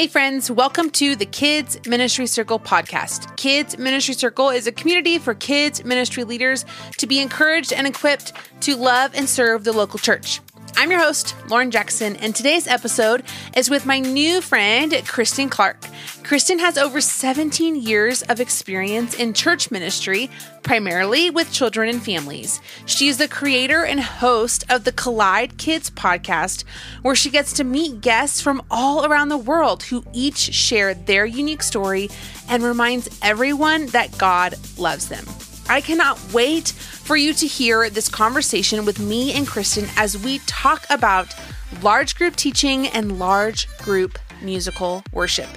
Hey, friends, welcome to the Kids Ministry Circle podcast. Kids Ministry Circle is a community for kids ministry leaders to be encouraged and equipped to love and serve the local church. I'm your host, Lauren Jackson, and today's episode is with my new friend, Christen Clark. Christen has over 17 years of experience in church ministry, primarily with children and families. She is the creator and host of the Collide Kids podcast, where she gets to meet guests from all around the world who each share their unique story and reminds everyone that God loves them. I cannot wait for you to hear this conversation with me and Christen as we talk about large group teaching and large group musical worship.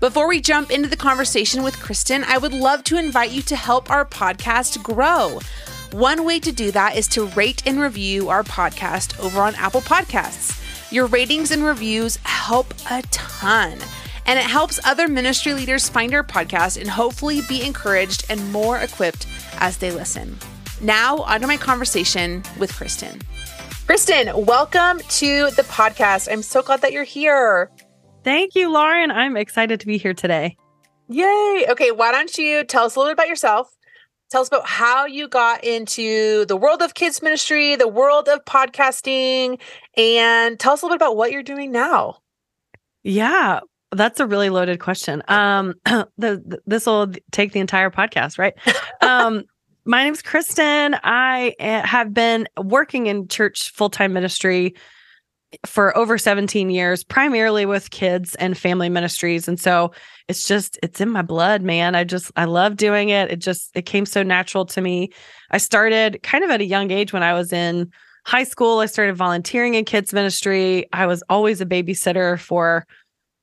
Before we jump into the conversation with Christen, I would love to invite you to help our podcast grow. One way to do that is to rate and review our podcast over on Apple Podcasts. Your ratings and reviews help a ton, and it helps other ministry leaders find our podcast and hopefully be encouraged and more equipped as they listen. Now, on to my conversation with Christen. Christen, welcome to the podcast. I'm so glad that you're here. Thank you, Lauren. I'm excited to be here today. Yay. Okay, why don't you tell us a little bit about yourself? Tell us about how you got into the world of kids ministry, the world of podcasting, and tell us a little bit about what you're doing now. Yeah, that's a really loaded question. Um, this will take the entire podcast, right? um, my name's Christen. I eh, have been working in church full time ministry for over 17 years, primarily with kids and family ministries. And so it's just, it's in my blood, man. I just, I love doing it. It just, it came so natural to me. I started kind of at a young age when I was in high school. I started volunteering in kids ministry. I was always a babysitter for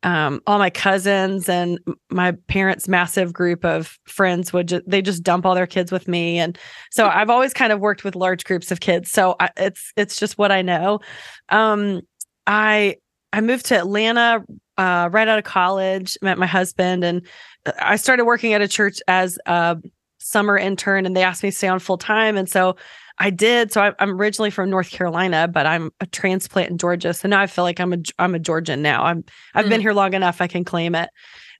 um, all my cousins and my parents' massive group of friends would just they just dump all their kids with me, and so I've always kind of worked with large groups of kids. So I, it's it's just what I know. Um, I I moved to Atlanta uh, right out of college, met my husband, and uh, I started working at a church as a summer intern, and they asked me to stay on full time, and so I did. So I, am originally from North Carolina, but I'm a transplant in Georgia. So now I feel like I'm a I'm a Georgian now. I'm I've mm. been here long enough. I can claim it.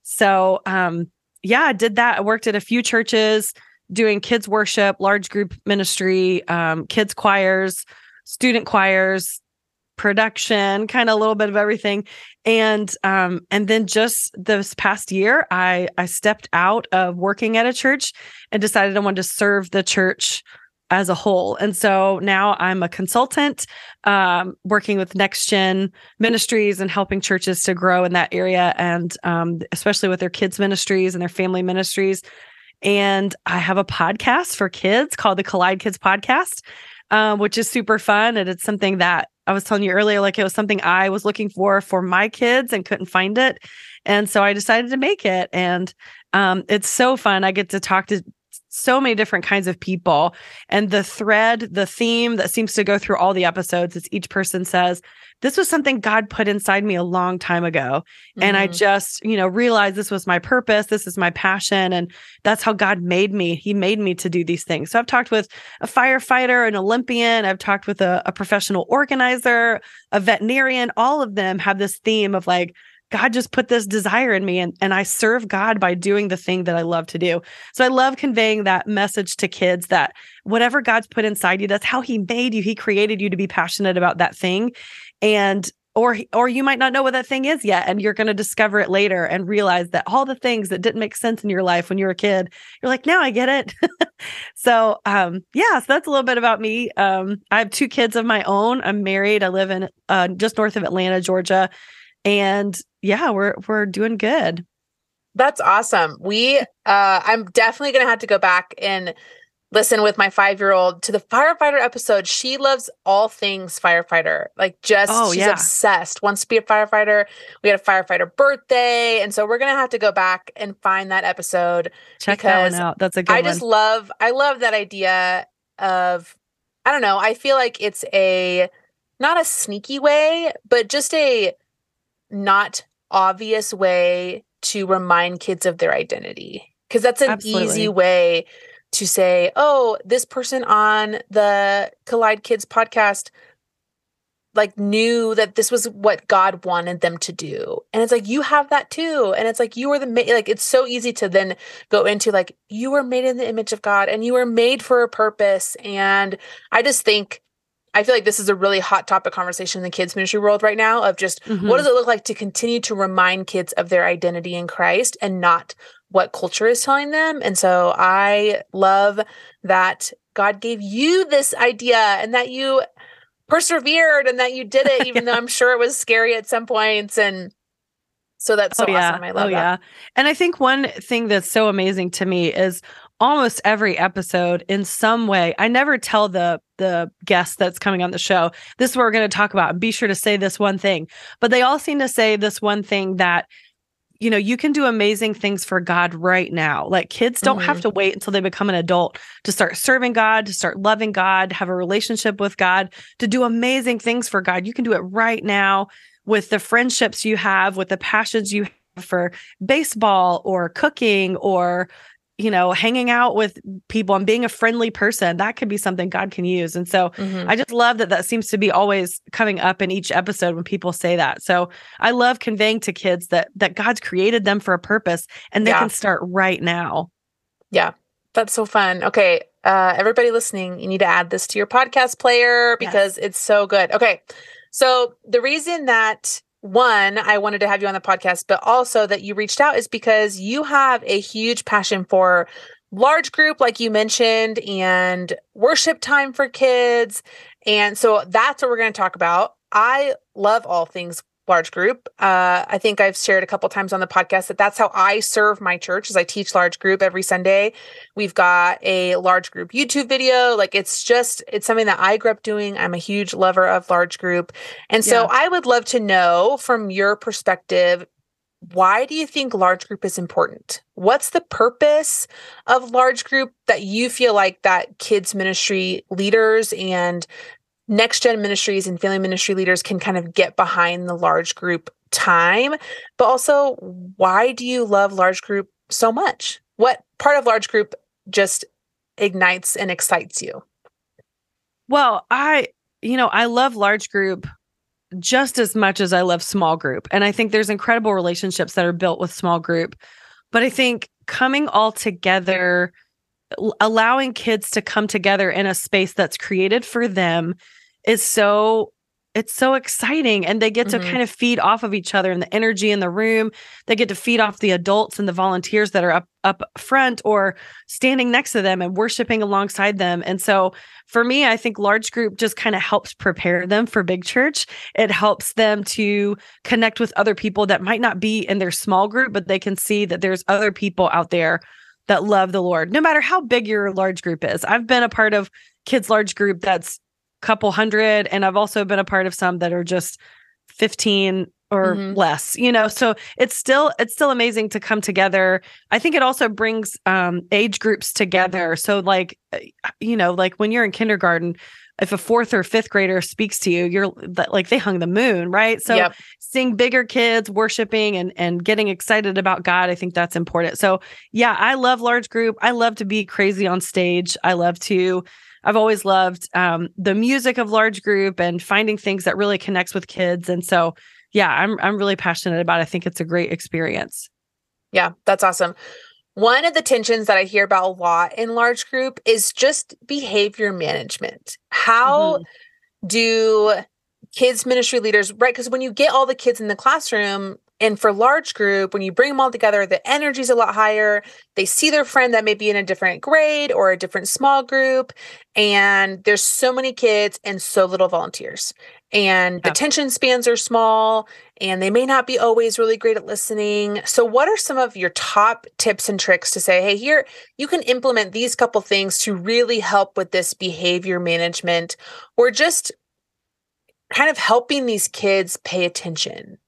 So um, yeah, I did that. I worked at a few churches doing kids worship, large group ministry, um, kids choirs, student choirs, production, kind of a little bit of everything. And um, and then just this past year, I I stepped out of working at a church and decided I wanted to serve the church as a whole. And so now I'm a consultant um, working with Next Gen Ministries and helping churches to grow in that area, and um, especially with their kids' ministries and their family ministries. And I have a podcast for kids called the Collide Kids Podcast, uh, which is super fun. And it's something that I was telling you earlier, like it was something I was looking for for my kids and couldn't find it. And so I decided to make it. And um, it's so fun. I get to talk to so many different kinds of people. And the thread, the theme that seems to go through all the episodes is each person says, This was something God put inside me a long time ago. Mm-hmm. And I mm-hmm. just, you know, realized this was my purpose. This is my passion. And that's how God made me. He made me to do these things. So I've talked with a firefighter, an Olympian, I've talked with a, a professional organizer, a veterinarian. All of them have this theme of like, God just put this desire in me and, and I serve God by doing the thing that I love to do. So I love conveying that message to kids that whatever God's put inside you, that's how he made you. He created you to be passionate about that thing. And or or you might not know what that thing is yet and you're going to discover it later and realize that all the things that didn't make sense in your life when you were a kid you're like now i get it so um yeah so that's a little bit about me um i have two kids of my own i'm married i live in uh, just north of atlanta georgia and yeah, we're we're doing good. That's awesome. We uh I'm definitely going to have to go back and listen with my 5-year-old to the firefighter episode. She loves all things firefighter. Like just oh, she's yeah. obsessed. Wants to be a firefighter. We had a firefighter birthday, and so we're going to have to go back and find that episode Check that one out. That's a good I just love I love that idea of I don't know. I feel like it's a not a sneaky way, but just a not obvious way to remind kids of their identity because that's an Absolutely. easy way to say, oh, this person on the Collide Kids podcast like knew that this was what God wanted them to do. And it's like you have that too. And it's like you are the ma- like it's so easy to then go into like you were made in the image of God and you were made for a purpose. And I just think I feel like this is a really hot topic conversation in the kids ministry world right now of just mm-hmm. what does it look like to continue to remind kids of their identity in Christ and not what culture is telling them. And so I love that God gave you this idea and that you persevered and that you did it, even yeah. though I'm sure it was scary at some points. And so that's so oh, yeah. awesome. I love oh, that. Yeah. And I think one thing that's so amazing to me is almost every episode in some way. I never tell the the guest that's coming on the show, this is what we're going to talk about. And be sure to say this one thing. But they all seem to say this one thing that you know, you can do amazing things for God right now. Like kids don't mm-hmm. have to wait until they become an adult to start serving God, to start loving God, have a relationship with God, to do amazing things for God. You can do it right now with the friendships you have, with the passions you have for baseball or cooking or you know, hanging out with people and being a friendly person, that could be something God can use. And so mm-hmm. I just love that that seems to be always coming up in each episode when people say that. So I love conveying to kids that that God's created them for a purpose and they yeah. can start right now. Yeah. That's so fun. Okay, uh everybody listening, you need to add this to your podcast player because yes. it's so good. Okay. So the reason that one, I wanted to have you on the podcast, but also that you reached out is because you have a huge passion for large group, like you mentioned, and worship time for kids. And so that's what we're going to talk about. I love all things large group. Uh, I think I've shared a couple times on the podcast that that's how I serve my church as I teach large group every Sunday. We've got a large group YouTube video. Like it's just, it's something that I grew up doing. I'm a huge lover of large group. And so yeah. I would love to know from your perspective, why do you think large group is important? What's the purpose of large group that you feel like that kids ministry leaders and next gen ministries and family ministry leaders can kind of get behind the large group time. But also why do you love large group so much? What part of large group just ignites and excites you? Well i you know i love large group just as much as i love small group. And i think there's incredible relationships that are built with small group. But i think coming all together allowing kids to come together in a space that's created for them is so it's so exciting and they get to mm-hmm. kind of feed off of each other and the energy in the room. They get to feed off the adults and the volunteers that are up up front or standing next to them and worshiping alongside them and so for me i think large group just kind of helps prepare them for big church. It helps them to connect with other people that might not be in their small group but they can see that there's other people out there that love the lord. No matter how big your large group is i've been a part of kids large group that's couple hundred and i've also been a part of some that are just 15 or mm-hmm. less you know? So it's still it's still amazing to come together. I think it also brings um age groups together. So like uh, you know like when you're in kindergarten if a fourth or fifth grader speaks to you you're like they hung the moon right? So yep. seeing bigger kids worshiping and and getting excited about god i think that's important. So yeah i love large group. I love to be crazy on stage. I love to I've always loved um, the music of large group and finding things that really connects with kids. And so, yeah, I'm I'm really passionate about. It. I think it's a great experience. Yeah, that's awesome. One of the tensions that I hear about a lot in large group is just behavior management. How mm-hmm. do kids ministry leaders right because when you get all the kids in the classroom and for large group, when you bring them all together, the energy's a lot higher. They see their friend that may be in a different grade or a different small group. And there's so many kids and so little volunteers. And yeah. attention spans are small and they may not be always really great at listening. So, what are some of your top tips and tricks to say, hey, here, you can implement these couple things to really help with this behavior management or just kind of helping these kids pay attention?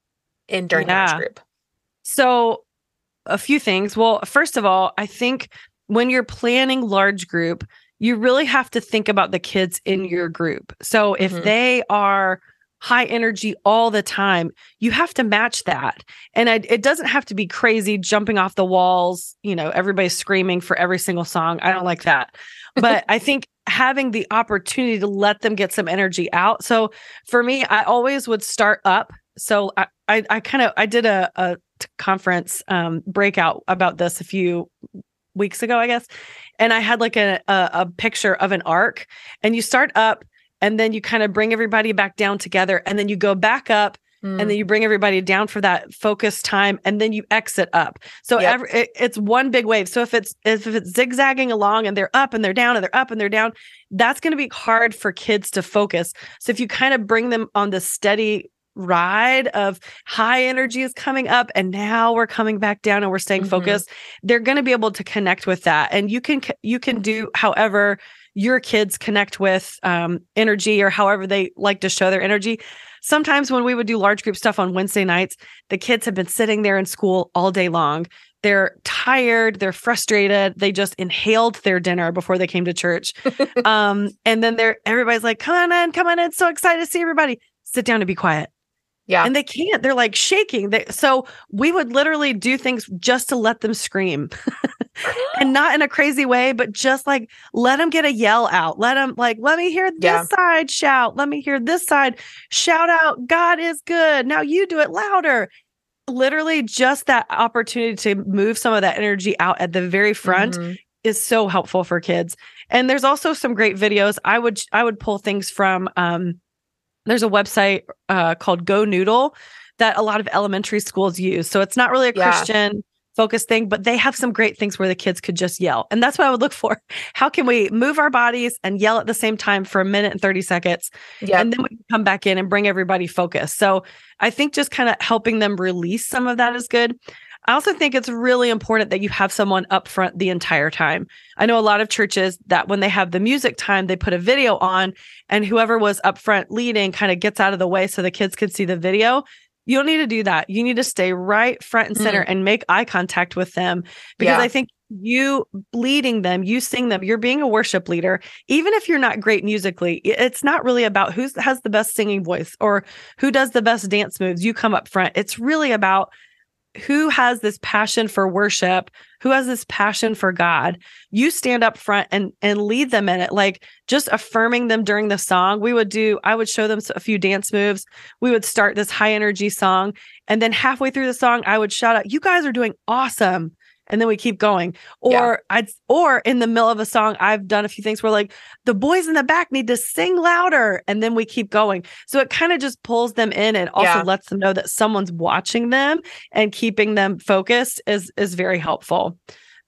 In during yeah. large group? So, a few things. Well, first of all, I think when you're planning large group, you really have to think about the kids in your group. So, if mm-hmm. they are high energy all the time, you have to match that. And I, it doesn't have to be crazy, jumping off the walls, you know, everybody's screaming for every single song. I don't like that. But I think having the opportunity to let them get some energy out. So for me, I always would start up. So I, I, I kind of I did a, a conference um, breakout about this a few weeks ago, I guess, and I had like a, a a picture of an arc, and you start up, and then you kind of bring everybody back down together, and then you go back up, and then you bring everybody down for that focus time and then you exit up. So Yep. every, it, it's one big wave. So if it's if it's zigzagging along and they're up and they're down and they're up and they're down that's going to be hard for kids to focus. So if you kind of bring them on the steady ride of high energy is coming up and now we're coming back down and we're staying Mhm. focused they're going to be able to connect with that. And you can you can do however your kids connect with um, energy or however they like to show their energy. Sometimes when we would do large group stuff on wednesday nights the kids have been sitting there in school all day long. They're tired they're frustrated they just inhaled their dinner before they came to church. Um, and then they're everybody's like come on in come on in so excited to see everybody. Sit down and be quiet Yeah. and they can't they're like shaking they, so we would literally do things just to let them scream and not in a crazy way but just like let them get a yell out let them like let me hear this Yeah. side shout let me hear this side shout out god is good now you do it louder literally just that opportunity to move some of that energy out at the very front Mhm. is so helpful for kids. And there's also some great videos. I would I would pull things from um there's a website uh called Go Noodle that a lot of elementary schools use. So it's not really a Yeah. Christian focused thing, but they have some great things where the kids could just yell. And that's what I would look for. How can we move our bodies and yell at the same time for a minute and 30 seconds? Yeah. and then we can come back in and bring everybody focus. So I think just kind of helping them release some of that is good. I also think it's really important that you have someone up front the entire time. I know a lot of churches that when they have the music time, they put a video on and whoever was up front leading kind of gets out of the way so the kids can see the video. You don't need to do that. You need to stay right front and center mm. and make eye contact with them because Yeah. I think you leading them, you sing them, you're being a worship leader. Even if you're not great musically, it's not really about who has the best singing voice or who does the best dance moves. You come up front. It's really about who has this passion for worship, who has this passion for God. You stand up front and and lead them in it, like just affirming them during the song. We would do, I would show them a few dance moves. We would start this high energy song, and then halfway through the song, I would shout out, "You guys are doing awesome!" And then we keep going. Or Yeah. I'd or in the middle of a song, I've done a few things where like the boys in the back need to sing louder, and then we keep going. So it kind of just pulls them in and also Yeah. lets them know that someone's watching them and keeping them focused is is very helpful.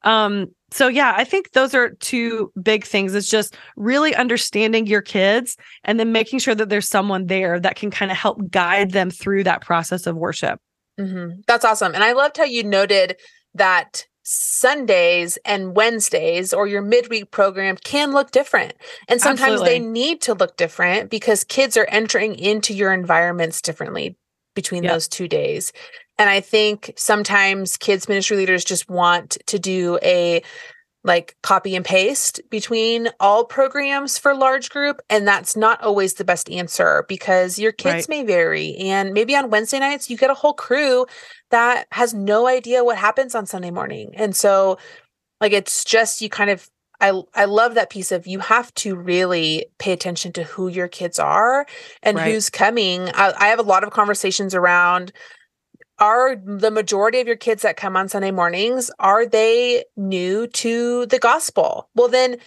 Um, so yeah, I think those are two big things. It's just really understanding your kids and then making sure that there's someone there that can kind of help guide them through that process of worship. Mhm. That's awesome. And I loved how you noted that Sundays and Wednesdays or your midweek program can look different. And sometimes they need to look different because kids are entering into your environments differently between Yep. those two days. And I think sometimes kids ministry leaders just want to do a like copy and paste between all programs for large group and that's not always the best answer because your kids Right. may vary and maybe on Wednesday nights you get a whole crew that has no idea what happens on Sunday morning and so like it's just you kind of I I love that piece of you have to really pay attention to who your kids are and Right. who's coming I, I have a lot of conversations around are the majority of your kids that come on Sunday mornings are they new to the gospel? Well then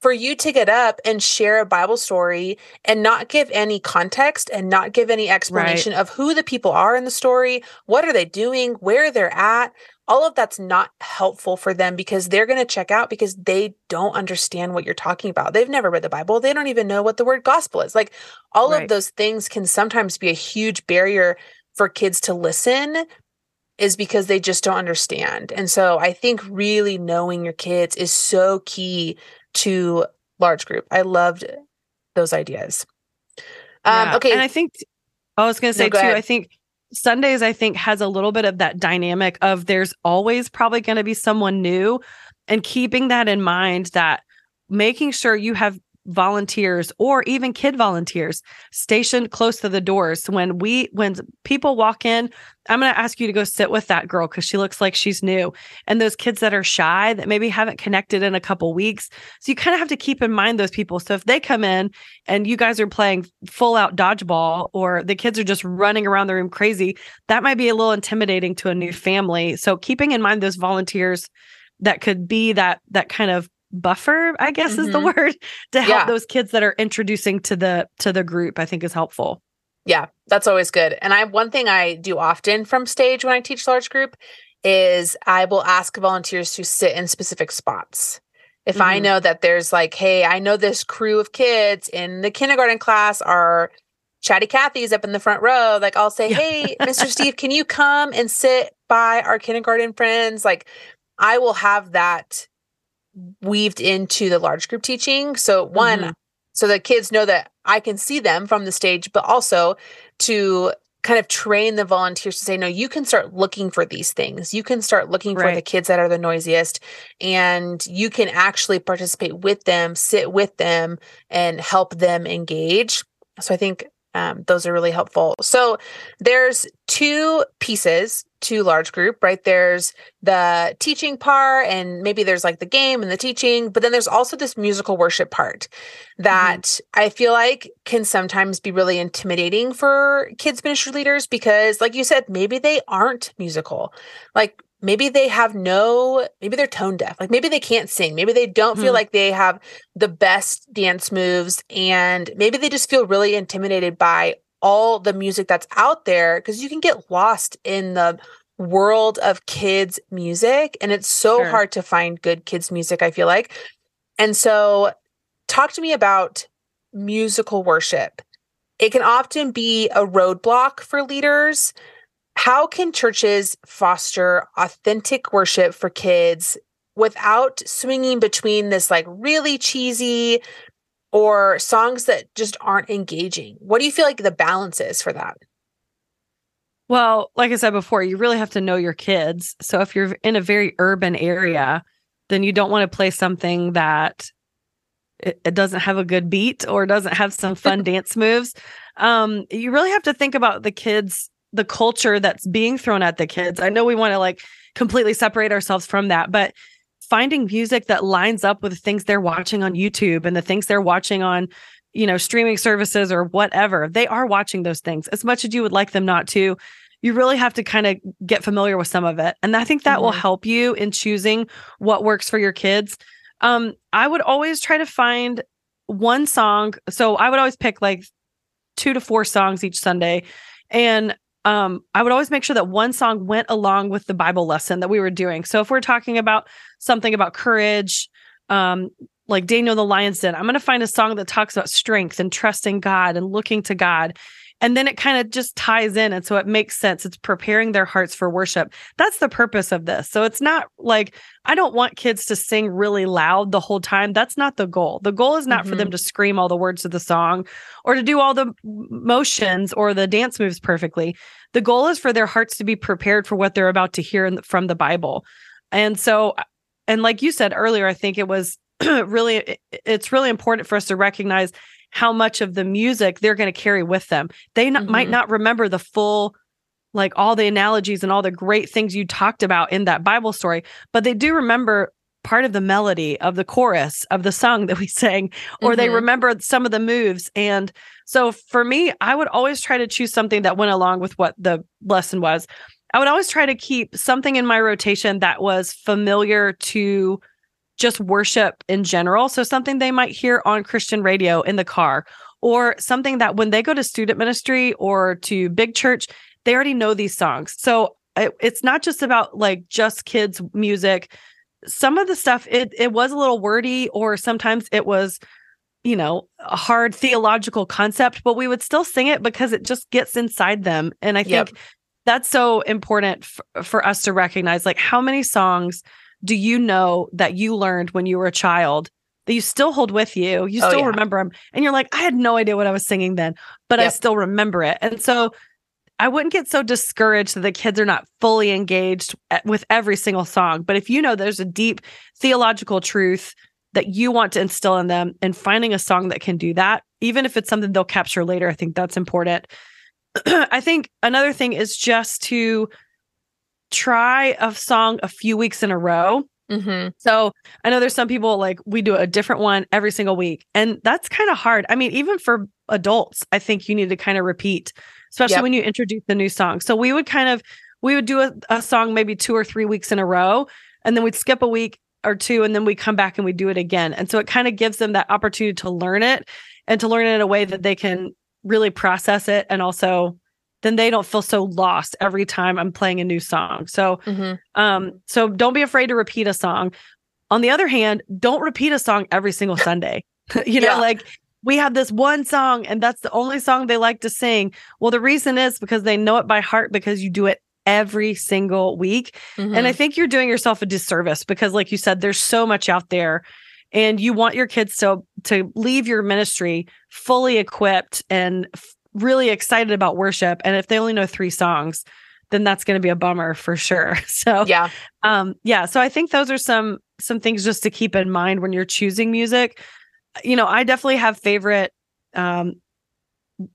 for you to get up and share a Bible story and not give any context and not give any explanation of who the people are in the story, what are they doing, where they're at, all of that's not helpful for them because they're going to check out because they don't understand what you're talking about. They've never read the Bible. They don't even know what the word gospel is. Like all Right. of those things can sometimes be a huge barrier for kids to listen is because they just don't understand. And so I think really knowing your kids is so key to large group. I loved those ideas. Um, Yeah. okay. And I think I was going to No, say go too, ahead. I think Sundays, I think, has a little bit of that dynamic of there's always probably going to be someone new and keeping that in mind that making sure you have volunteers or even kid volunteers stationed close to the doors. When we when people walk in i'm going to ask you to go sit with that girl cuz she looks like she's new. And those kids that are shy that maybe haven't connected in a couple weeks. So you kind of have to keep in mind those people. So if they come in and you guys are playing full out dodgeball or the kids are just running around the room crazy that might be a little intimidating to a new family. So keeping in mind those volunteers that could be that that kind of buffer i guess mm-hmm. is the mm-hmm. word to help yeah. those kids that are introducing to the to the group i think is helpful yeah that's always good and i one thing i do often from stage when i teach large group is i will ask volunteers to sit in specific spots if mm-hmm. i know that there's like hey i know this crew of kids in the kindergarten class are chatty cathy's up in the front row like i'll say yeah. hey mr steve can you come and sit by our kindergarten friends like i will have that weaved into the large group teaching. So one, mm-hmm. so the kids know that I can see them from the stage, but also to kind of train the volunteers to say, no, you can start looking for these things. You can start looking right. for the kids that are the noisiest and you can actually participate with them, sit with them, and help them engage. So I think um, those are really helpful. So there's two pieces to large group, right? There's the teaching part, and maybe there's like the game and the teaching, but then there's also this musical worship part that mm-hmm. I feel like can sometimes be really intimidating for kids ministry leaders because, like you said, maybe they aren't musical. Like maybe they have no maybe they're tone deaf like maybe they can't sing maybe they don't mm-hmm. feel like they have the best dance moves and maybe they just feel really intimidated by all the music that's out there because you can get lost in the world of kids music and it's so sure. hard to find good kids music i feel like and so talk to me about musical worship it can often be a roadblock for leaders how can churches foster authentic worship for kids without swinging between this like really cheesy or songs that just aren't engaging? What do you feel like the balance is for that? Well, like I said before, you really have to know your kids. So if you're in a very urban area, then you don't want to play something that it, it doesn't have a good beat or doesn't have some fun dance moves. Um, you really have to think about the kids the culture that's being thrown at the kids. I know we want to like completely separate ourselves from that, but finding music that lines up with things they're watching on YouTube and the things they're watching on, you know, streaming services or whatever. They are watching those things as much as you would like them not to. You really have to kind of get familiar with some of it. And I think that mm-hmm. will help you in choosing what works for your kids. Um, I would always try to find one song. So I would always pick like two to four songs each Sunday. And um, I would always make sure that one song went along with the Bible lesson that we were doing. So if we're talking about something about courage, um, like Daniel the Lion's Den, I'm going to find a song that talks about strength and trusting God and looking to God and then it kind of just ties in and so it makes sense. It's preparing their hearts for worship. That's the purpose of this. So it's not like i don't want kids to sing really loud the whole time. That's not the goal. The goal is not mm-hmm. for them mm-hmm. to scream all the words of the song or to do all the motions or the dance moves perfectly. The goal is for their hearts to be prepared for what they're about to hear the, from the bible. And so and like you said earlier i think it was really it's really important for us to recognize how much of the music they're going to carry with them. They mm-hmm. might not remember the full like all the analogies and all the great things you talked about in that Bible story, but they do remember part of the melody of the chorus of the song that we sang, or mm-hmm. they remember some of the moves. And so for me, I would always try to choose something that went along with what the lesson was. I would always try to keep something in my rotation that was familiar to just worship in general. So something they might hear on Christian radio in the car, or something that when they go to student ministry or to big church, they already know these songs. So it, it's not just about like just kids music. Some of the stuff it it was a little wordy, or sometimes it was you know, a hard theological concept, but we would still sing it because it just gets inside them. And I think yep. that's so important f- for us to recognize like how many songs do you know that you learned when you were a child that you still hold with you? You oh, still oh, yeah. remember them. And you're like, I had no idea what I was singing then, but yep. I still remember it. And so I wouldn't get so discouraged that the kids are not fully engaged eh, with every single song. But if you know there's a deep theological truth that you want to instill in them and finding a song that can do that, even if it's something they'll capture later. I think that's important. I think another thing is just to try a song a few weeks in a row. Mm-hmm. So I know there's some people like we do a different one every single week, and that's kind of hard. I mean, even for adults, I think you need to kind of repeat, especially Yep. when you introduce the new song. So we would kind of we would do a, a song maybe two or three weeks in a row, and then we'd skip a week or two, and then we come back and we do it again. And so it kind of gives them that opportunity to learn it and to learn it in a way that they can really process it, and also then they don't feel so lost every time I'm playing a new song. So Mm-hmm. um, so don't be afraid to repeat a song. On the other hand, don't repeat a song every single Sunday. you know, Yeah. like we have this one song and that's the only song they like to sing. Well, the reason is because they know it by heart because you do it every single week. Mm-hmm. And I think you're doing yourself a disservice because like you said there's so much out there and you want your kids to to leave your ministry fully equipped and really excited about worship and if they only know 3 songs then that's going to be a bummer for sure. So yeah. um yeah so i think those are some some things just to keep in mind when you're choosing music you know i definitely have favorite um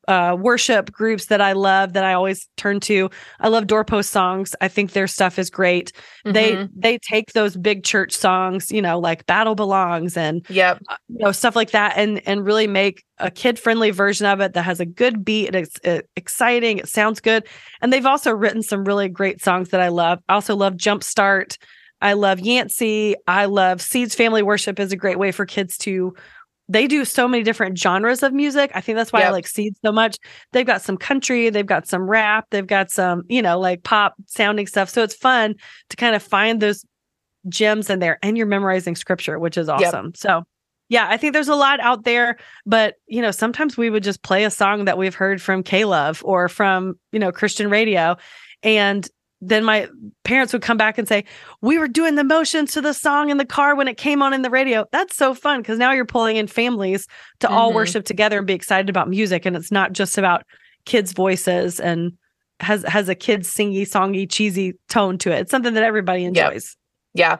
uh worship groups that i love that i always turn to. I love doorpost songs. I think their stuff is great. They Mhm. they take those big church songs you know like battle belongs and Yep. you know stuff like that and and really make a kid friendly version of it that has a good beat and it's uh, exciting it sounds good. And they've also written some really great songs that i love. I also love jumpstart. I love Yancy i love seeds family worship is a great way for kids to they do so many different genres of music. I think that's why i like seeds so much. They've got some country they've got some rap they've got some you know like pop sounding stuff. So it's fun to kind of find those gems in there and you're memorizing scripture which is Yep. awesome. So yeah i think there's a lot out there but you know sometimes we would just play a song that we've heard from k-love or from you know christian radio and then my parents would come back and say we were doing the motions to the song in the car when it came on in the radio that's so fun because now you're pulling in families to all Mhm. worship together and be excited about music and it's not just about kids voices and has has a kid's singy songy cheesy tone to it it's something that everybody enjoys Yeah,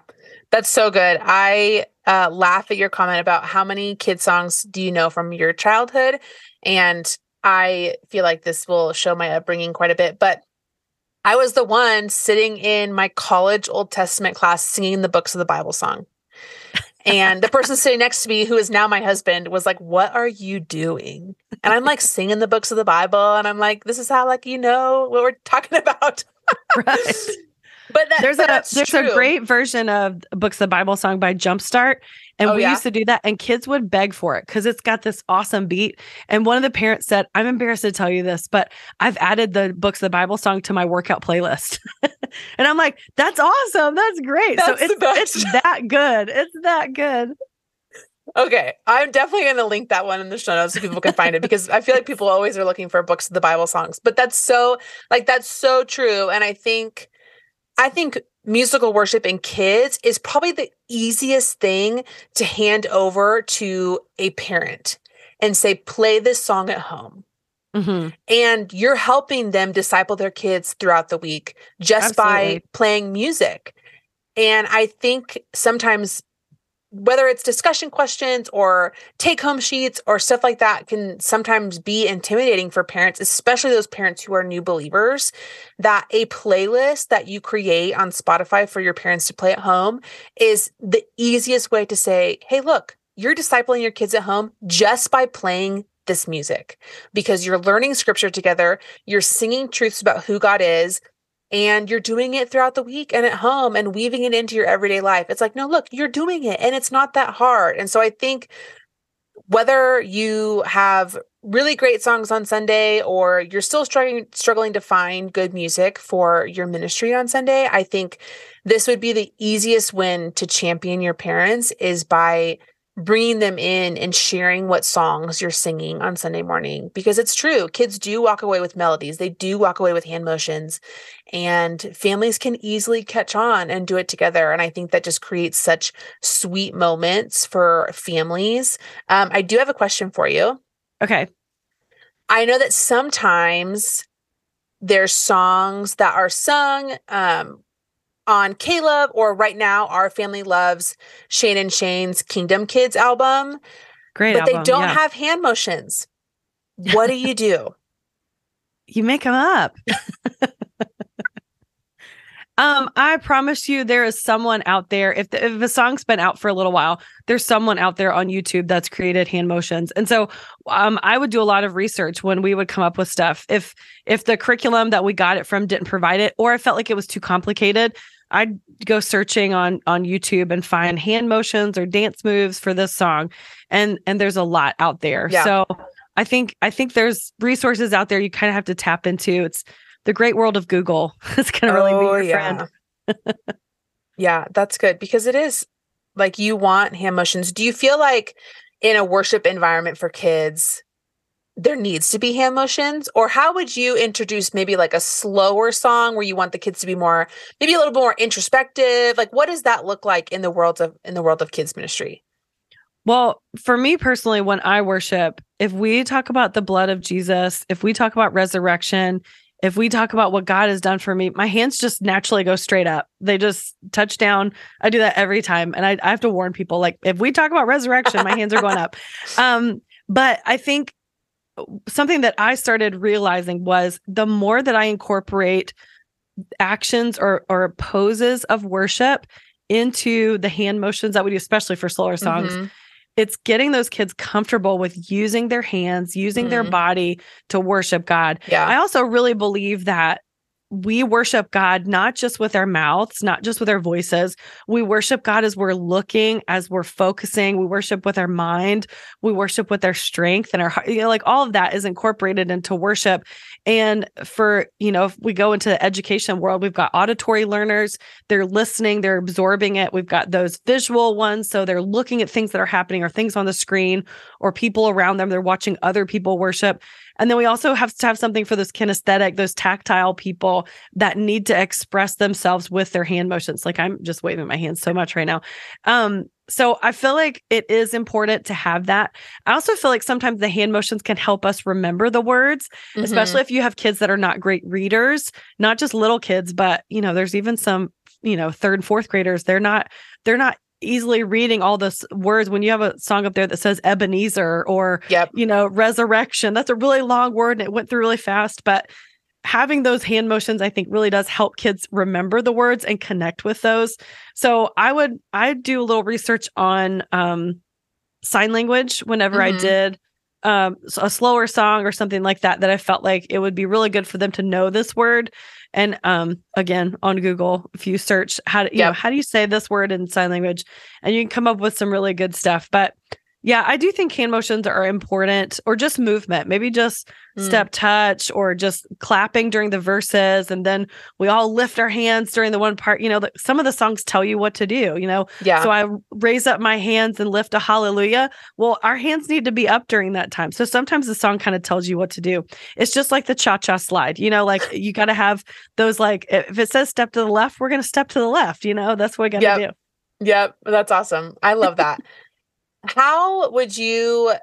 that's so good. I uh, laugh at your comment about how many kid songs do you know from your childhood, and I feel like this will show my upbringing quite a bit. But I was the one sitting in my college Old Testament class singing the books of the Bible song. And the person sitting next to me, who is now my husband, was like, What are you doing? And I'm like singing the books of the Bible. And I'm like, This is how, like, you know what we're talking about. right But that, there's but a there's true. a great version of books of the bible song by jumpstart and Oh, we yeah? used to do that and kids would beg for it because it's got this awesome beat and one of the parents said i'm embarrassed to tell you this but i've added the books of the bible song to my workout playlist and i'm like that's awesome that's great That's so it's, it's that good it's that good Okay, I'm definitely going to link that one in the show notes so people can find it because I feel like people always are looking for books of the Bible songs. But that's so like that's so true and I think I think musical worship in kids is probably the easiest thing to hand over to a parent and say play this song at home. Mhm. And you're helping them disciple their kids throughout the week just by playing music. And I think sometimes whether it's discussion questions or take home sheets or stuff like that can sometimes be intimidating for parents, especially those parents who are new believers. That a playlist that you create on Spotify for your parents to play at home is the easiest way to say, hey, look, you're discipling your kids at home just by playing this music because you're learning scripture together, you're singing truths about who God is, and you're doing it throughout the week and at home and weaving it into your everyday life. It's like, no, look, you're doing it and it's not that hard. And so I think whether you have really great songs on Sunday or you're still struggling struggling to find good music for your ministry on Sunday, I think this would be the easiest win to champion your parents is by bringing them in and sharing what songs you're singing on Sunday morning because it's true kids do walk away with melodies they do walk away with hand motions and families can easily catch on and do it together and I think that just creates such sweet moments for families. Um, I do have a question for you. Okay. I know that sometimes there's songs that are sung um, on K-Love, or right now, our family loves Shane and Shane's Kingdom Kids album. Great, but album, they don't yeah. have hand motions. What do you do? you make them up. um, I promise you, there is someone out there. If the, if a song's been out for a little while, there's someone out there on YouTube that's created hand motions. And so, um, I would do a lot of research when we would come up with stuff. If if the curriculum that we got it from didn't provide it, or I felt like it was too complicated, I'd go searching on on YouTube and find hand motions or dance moves for this song. And and there's a lot out there. Yeah. So I think I think there's resources out there you kind of have to tap into. It's the great world of Google. it's gonna really be oh, your friend. Oh, yeah. yeah, that's good because it is like you want hand motions. Do you feel like in a worship environment for kids, there needs to be hand motions? Or how would you introduce maybe like a slower song where you want the kids to be more, maybe a little bit more introspective? Like what does that look like in the world of in the world of kids ministry? Well, for me personally, when I worship, if we talk about the blood of Jesus, if we talk about resurrection, if we talk about what God has done for me, my hands just naturally go straight up. They just touch down. I do that every time. And I, I have to warn people like, if we talk about resurrection, my hands are going up. Um, but I think something that I started realizing was the more that I incorporate actions or, or poses of worship into the hand motions that we do, especially for slower songs, Mhm. it's getting those kids comfortable with using their hands, using their Mhm. body to worship God. Yeah. I also really believe that we worship God not just with our mouths, not just with our voices. We worship God as we're looking, as we're focusing. We worship with our mind. We worship with our strength and our heart. You know, like all of that is incorporated into worship. And for, you know, if we go into the education world, we've got auditory learners. They're listening, they're absorbing it. We've got those visual ones. So they're looking at things that are happening or things on the screen or people around them. They're watching other people worship. And then we also have to have something for those kinesthetic, those tactile people that need to express themselves with their hand motions. Like I'm just waving my hands so much right now. Um, so I feel like it is important to have that. I also feel like sometimes the hand motions can help us remember the words, Mhm. especially if you have kids that are not great readers, not just little kids, but you know, there's even some, you know, third and fourth graders. They're not, they're not easily reading all the words when you have a song up there that says Ebenezer or Yep. you know, resurrection. That's a really long word and it went through really fast. But having those hand motions, I think, really does help kids remember the words and connect with those. So I would I do a little research on um sign language whenever I Mhm. did um a slower song or something like that that I felt like it would be really good for them to know this word. And um again on Google, if you search how to you know how do you say this word in sign language, and you can come up with some really good stuff. But yeah, I do think hand motions are important or just movement, maybe just Mm. step touch or just clapping during the verses. And then we all lift our hands during the one part. You know, the, some of the songs tell you what to do, you know. Yeah. So I raise up my hands and lift a hallelujah. Well, our hands need to be up during that time. So sometimes the song kind of tells you what to do. It's just like the cha cha slide, you know, like you got to have those, like, if it says step to the left, we're going to step to the left, you know, that's what we got to Yep. do. Yep, that's awesome. I love that. How would you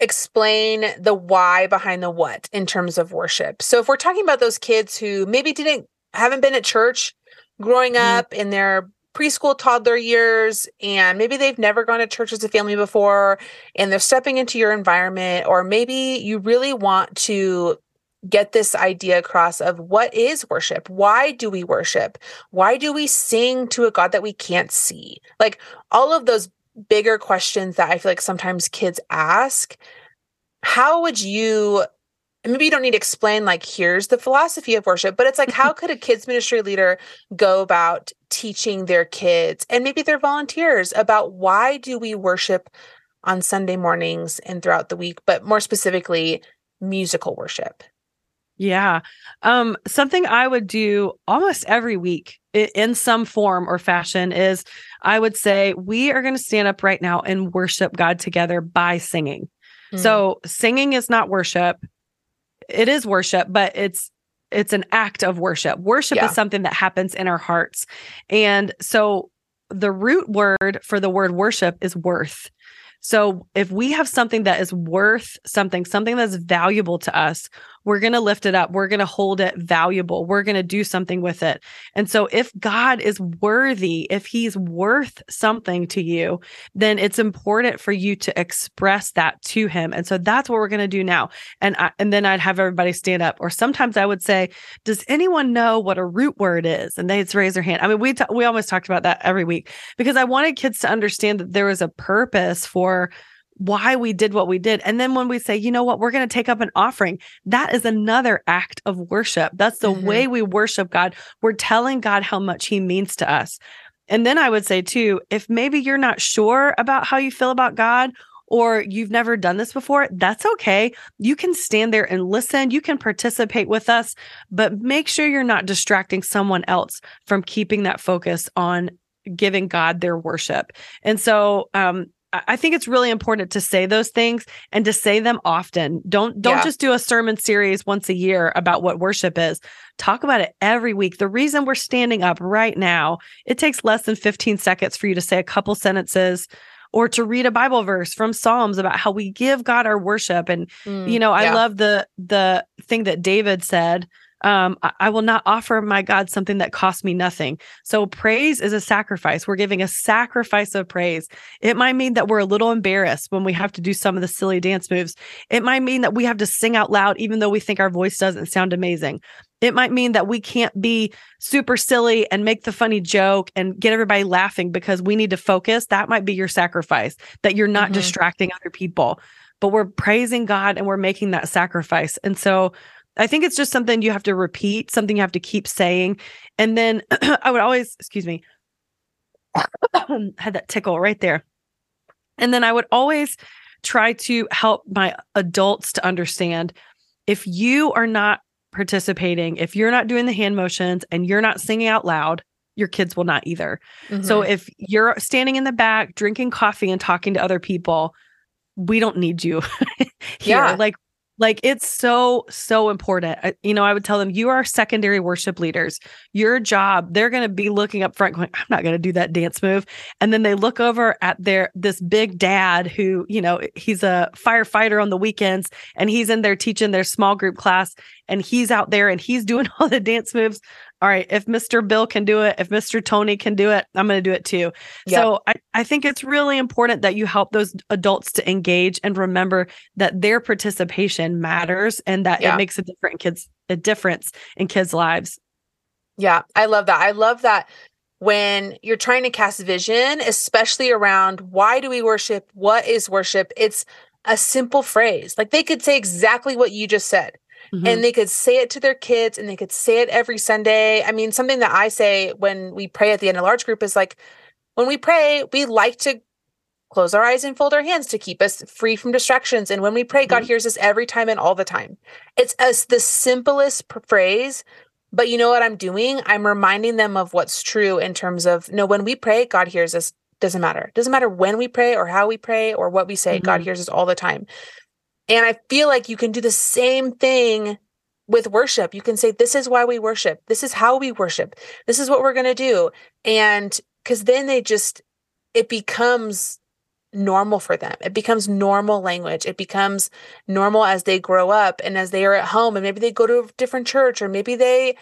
explain the why behind the what in terms of worship? So if we're talking about those kids who maybe didn't haven't been at church growing Mhm. up in their preschool toddler years and maybe they've never gone to church as a family before and they're stepping into your environment or maybe you really want to get this idea across of what is worship why do we worship why do we sing to a god that we can't see like all of those bigger questions that i feel like sometimes kids ask. How would you maybe you don't need to explain like here's the philosophy of worship but it's like how could a kids ministry leader go about teaching their kids and maybe their volunteers about why do we worship on sunday mornings and throughout the week but more specifically musical worship Yeah. Um, something I would do almost every week in some form or fashion is I would say, we are going to stand up right now and worship God together by singing. Mm. So singing is not worship. It is worship, but it's it's an act of worship. Worship Yeah. is something that happens in our hearts. And so the root word for the word worship is worth. So if we have something that is worth something, something that's valuable to us, we're going to lift it up. We're going to hold it valuable. We're going to do something with it. And so if God is worthy, if he's worth something to you, then it's important for you to express that to him. And so that's what we're going to do now. And I, and then I'd have everybody stand up or sometimes I would say, does anyone know what a root word is? And they'd raise their hand. I mean, we t- we almost talked about that every week because I wanted kids to understand that there was a purpose for why we did what we did. And then when we say, you know what, we're going to take up an offering, that is another act of worship. That's the mm-hmm. way we worship God. We're telling God how much he means to us. And then I would say, too, if maybe you're not sure about how you feel about God or you've never done this before, that's okay. You can stand there and listen. You can participate with us, but make sure you're not distracting someone else from keeping that focus on giving God their worship. And so um, I think it's really important to say those things and to say them often. Don't don't yeah. just do a sermon series once a year about what worship is. Talk about it every week. The reason we're standing up right now, it takes less than 15 seconds for you to say a couple sentences or to read a Bible verse from Psalms about how we give God our worship. And mm, you know, I yeah. love the the thing that David said um, I, I will not offer my God something that costs me nothing. So praise is a sacrifice. We're giving a sacrifice of praise. It might mean that we're a little embarrassed when we have to do some of the silly dance moves. It might mean that we have to sing out loud, even though we think our voice doesn't sound amazing. It might mean that we can't be super silly and make the funny joke and get everybody laughing because we need to focus. That might be your sacrifice, that you're not mm-hmm. distracting other people. But we're praising God and we're making that sacrifice. And so I think it's just something you have to repeat, something you have to keep saying. And then I would always, excuse me, had that tickle right there. And then I would always try to help my adults to understand if you are not participating, if you're not doing the hand motions and you're not singing out loud, your kids will not either. Mm-hmm. So if you're standing in the back drinking coffee and talking to other people, we don't need you here. Yeah. Like like it's so, so important. I, you know, I would tell them, you are secondary worship leaders. Your job, they're going to be looking up front, going, I'm not going to do that dance move. And then they look over at their, this big dad who, you know, he's a firefighter on the weekends and he's in there teaching their small group class and he's out there and he's doing all the dance moves all right, if Mr. Bill can do it, if Mr. Tony can do it, I'm going to do it too. Yep. So I, I think it's really important that you help those adults to engage and remember that their participation matters and that yeah. it makes a different kids a difference in kids' lives. Yeah, I love that. I love that when you're trying to cast vision, especially around why do we worship? What is worship? It's a simple phrase. Like they could say exactly what you just said. Mm-hmm. And they could say it to their kids and they could say it every Sunday. I mean, something that I say when we pray at the end of large group is like, when we pray, we like to close our eyes and fold our hands to keep us free from distractions. And when we pray, God mm-hmm. hears us every time and all the time. It's as the simplest phrase, but you know what I'm doing? I'm reminding them of what's true in terms of no, when we pray, God hears us. Doesn't matter. Doesn't matter when we pray or how we pray or what we say. Mm-hmm. God hears us all the time. And I feel like you can do the same thing with worship. You can say, This is why we worship. This is how we worship. This is what we're going to do. And because then they just, it becomes normal for them. It becomes normal language. It becomes normal as they grow up and as they are at home. And maybe they go to a different church or maybe they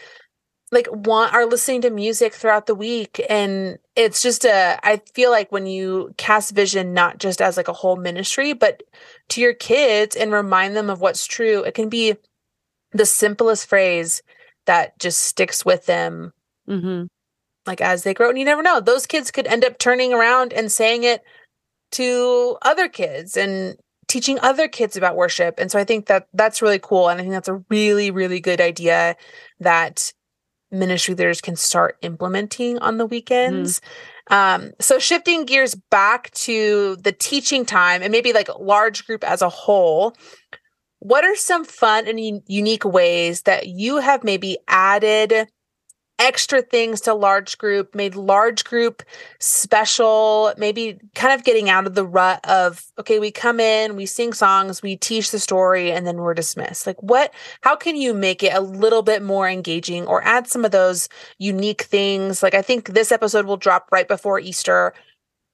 like want are listening to music throughout the week and it's just a i feel like when you cast vision not just as like a whole ministry but to your kids and remind them of what's true it can be the simplest phrase that just sticks with them mm-hmm. like as they grow and you never know those kids could end up turning around and saying it to other kids and teaching other kids about worship and so i think that that's really cool and i think that's a really really good idea that ministry leaders can start implementing on the weekends. Mm. Um, so shifting gears back to the teaching time and maybe like large group as a whole, what are some fun and un- unique ways that you have maybe added extra things to large group, made large group special, maybe kind of getting out of the rut of, okay, we come in, we sing songs, we teach the story, and then we're dismissed. Like, what, how can you make it a little bit more engaging or add some of those unique things? Like, I think this episode will drop right before Easter.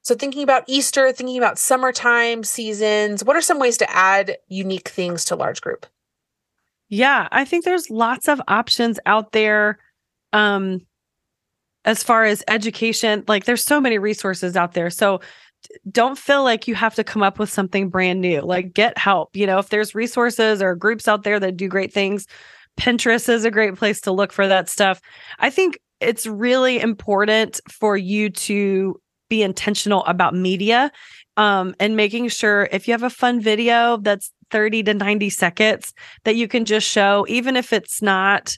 So, thinking about Easter, thinking about summertime seasons, what are some ways to add unique things to large group? Yeah, I think there's lots of options out there. Um, as far as education, like there's so many resources out there. So don't feel like you have to come up with something brand new. Like get help. You know, if there's resources or groups out there that do great things, Pinterest is a great place to look for that stuff. I think it's really important for you to be intentional about media um, and making sure if you have a fun video that's 30 to 90 seconds that you can just show, even if it's not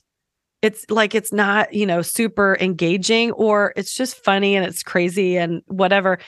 it's like it's not you know super engaging or it's just funny and it's crazy and whatever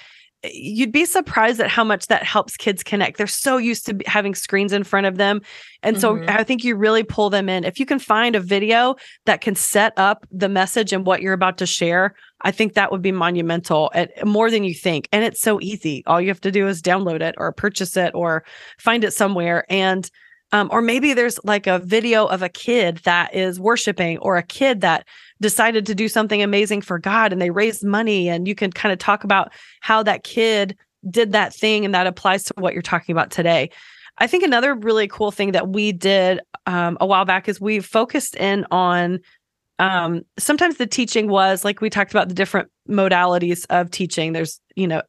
you'd be surprised at how much that helps kids connect. They're so used to having screens in front of them. And so mm-hmm. I think you really pull them in. If you can find a video that can set up the message and what you're about to share, I think that would be monumental at more than you think. And it's so easy. All you have to do is download it or purchase it or find it somewhere. And um, or maybe there's like a video of a kid that is worshiping or a kid that decided to do something amazing for God and they raised money. And you can kind of talk about how that kid did that thing and that applies to what you're talking about today. I think another really cool thing that we did um, a while back is we focused in on um, sometimes the teaching was like we talked about the different modalities of teaching. There's, you know,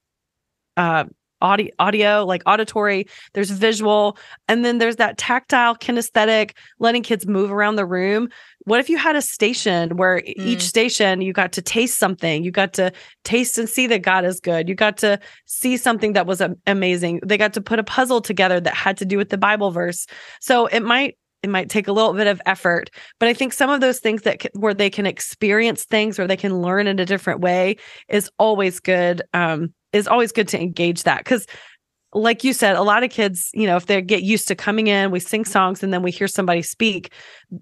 uh, audio audio like auditory there's visual and then there's that tactile kinesthetic letting kids move around the room what if you had a station where mm. each station you got to taste something you got to taste and see that god is good you got to see something that was amazing they got to put a puzzle together that had to do with the bible verse so it might it might take a little bit of effort but i think some of those things that where they can experience things or they can learn in a different way is always good um is always good to engage that because like you said, a lot of kids, you know, if they get used to coming in, we sing songs and then we hear somebody speak,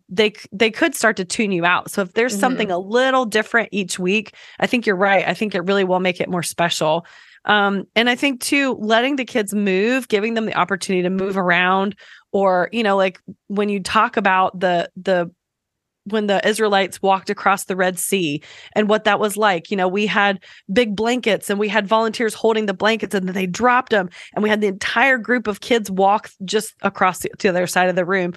they they could start to tune you out. So if there's mm-hmm. something a little different each week, I think you're right. I think it really will make it more special. Um, and I think too, letting the kids move, giving them the opportunity to move around, or you know, like when you talk about the the when the Israelites walked across the Red Sea and what that was like. You know, we had big blankets and we had volunteers holding the blankets and then they dropped them and we had the entire group of kids walk just across the, to the other side of the room.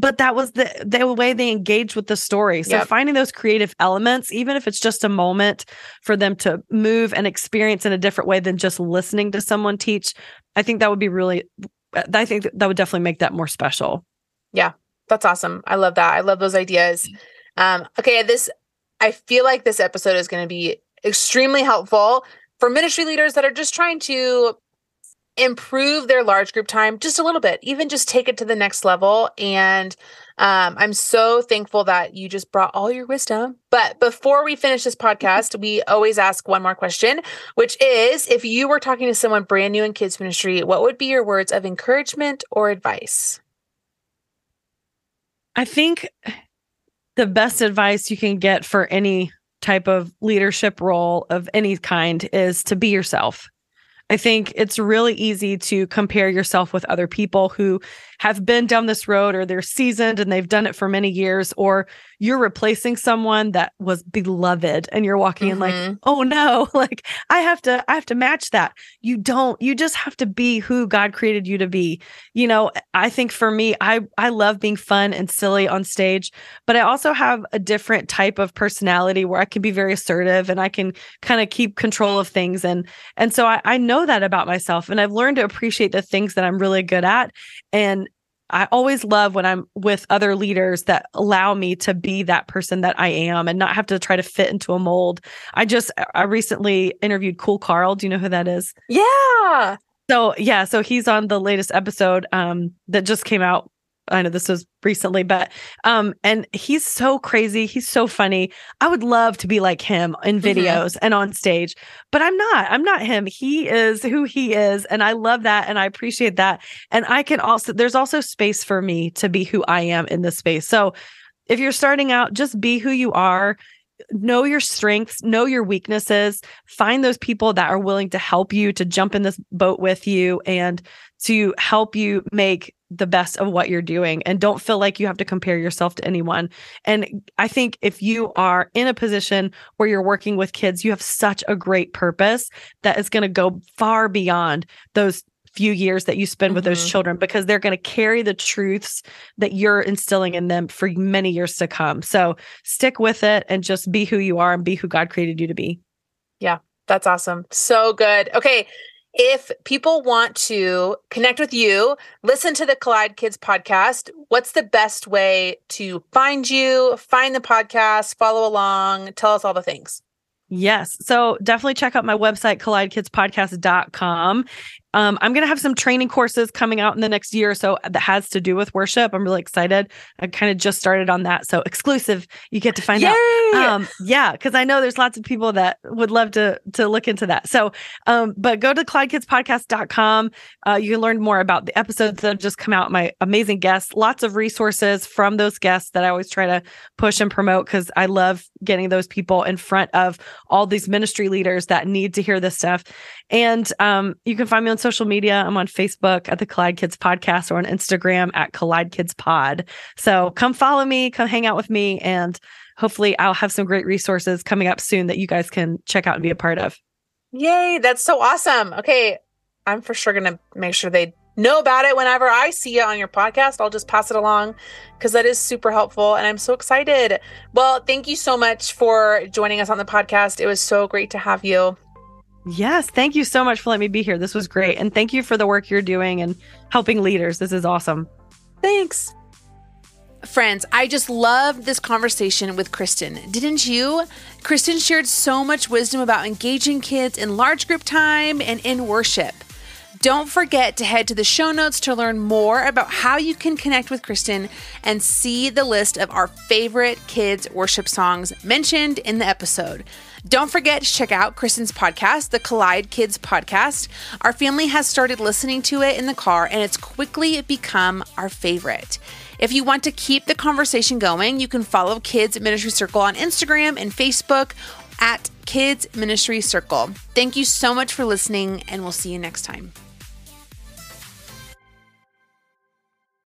But that was the the way they engaged with the story. So yep. finding those creative elements, even if it's just a moment for them to move and experience in a different way than just listening to someone teach, I think that would be really I think that would definitely make that more special. Yeah, that's awesome. I love that. I love those ideas. Um, okay, this I feel like this episode is going to be extremely helpful for ministry leaders that are just trying to improve their large group time just a little bit, even just take it to the next level. And um, I'm so thankful that you just brought all your wisdom. But before we finish this podcast, we always ask one more question, which is if you were talking to someone brand new in kids ministry, what would be your words of encouragement or advice? I think the best advice you can get for any type of leadership role of any kind is to be yourself. I think it's really easy to compare yourself with other people who have been down this road or they're seasoned and they've done it for many years or you're replacing someone that was beloved and you're walking mm-hmm. in like mm-hmm. oh no like i have to i have to match that you don't you just have to be who god created you to be you know i think for me i i love being fun and silly on stage but i also have a different type of personality where i can be very assertive and i can kind of keep control of things and and so I, I know that about myself and i've learned to appreciate the things that i'm really good at and I always love when I'm with other leaders that allow me to be that person that I am and not have to try to fit into a mold. I just I recently interviewed Cool Carl. Do you know who that is? Yeah. So yeah, so he's on the latest episode um that just came out I know this was recently, but um, and he's so crazy. He's so funny. I would love to be like him in mm-hmm. videos mm-hmm. and on stage, but I'm not. I'm not him. He is who he is, and I love that and I appreciate that. And I can also there's also space for me to be who I am in this space. So if you're starting out, just be who you are know your strengths, know your weaknesses, find those people that are willing to help you to jump in this boat with you and to help you make the best of what you're doing and don't feel like you have to compare yourself to anyone. And I think if you are in a position where you're working with kids, you have such a great purpose that is going to go far beyond those few years that you spend mm-hmm. with those mm-hmm. children because they're going to carry the truths that you're instilling in them for many years to come. So stick with it and just be who you are and be who God created you to be. Yeah, that's awesome. So good. Okay. If people want to connect with you, listen to the Collide Kids podcast, what's the best way to find you, find the podcast, follow along, tell us all the things? Yes. So definitely check out my website, collidekidspodcast.com. Um, I'm going to have some training courses coming out in the next year or so that has to do with worship. I'm really excited. I kind of just started on that. So exclusive, you get to find Yay! out. Um, yeah, because I know there's lots of people that would love to to look into that. So, um, but go to collidekidspodcast.com. Uh, you can learn more about the episodes that have just come out, my amazing guests, lots of resources from those guests that I always try to push and promote because I love getting those people in front of all these ministry leaders that need to hear this stuff. And um, you can find me social media. I'm on Facebook at the Collide Kids Podcast or on Instagram at Collide Kids Pod. So come follow me, come hang out with me, and hopefully I'll have some great resources coming up soon that you guys can check out and be a part of. Yay, that's so awesome. Okay, I'm for sure going to make sure they know about it whenever I see it on your podcast. I'll just pass it along because that is super helpful and I'm so excited. Well, thank you so much for joining us on the podcast. It was so great to have you. Yes, thank you so much for letting me be here. This was great. And thank you for the work you're doing and helping leaders. This is awesome. Thanks. Friends, I just loved this conversation with Christen. Didn't you? Christen shared so much wisdom about engaging kids in large group time and in worship. Don't forget to head to the show notes to learn more about how you can connect with Christen and see the list of our favorite kids' worship songs mentioned in the episode. Don't forget to check out Christen's podcast, the Collide Kids Podcast. Our family has started listening to it in the car and it's quickly become our favorite. If you want to keep the conversation going, you can follow Kids Ministry Circle on Instagram and Facebook at Kids Ministry Circle. Thank you so much for listening, and we'll see you next time.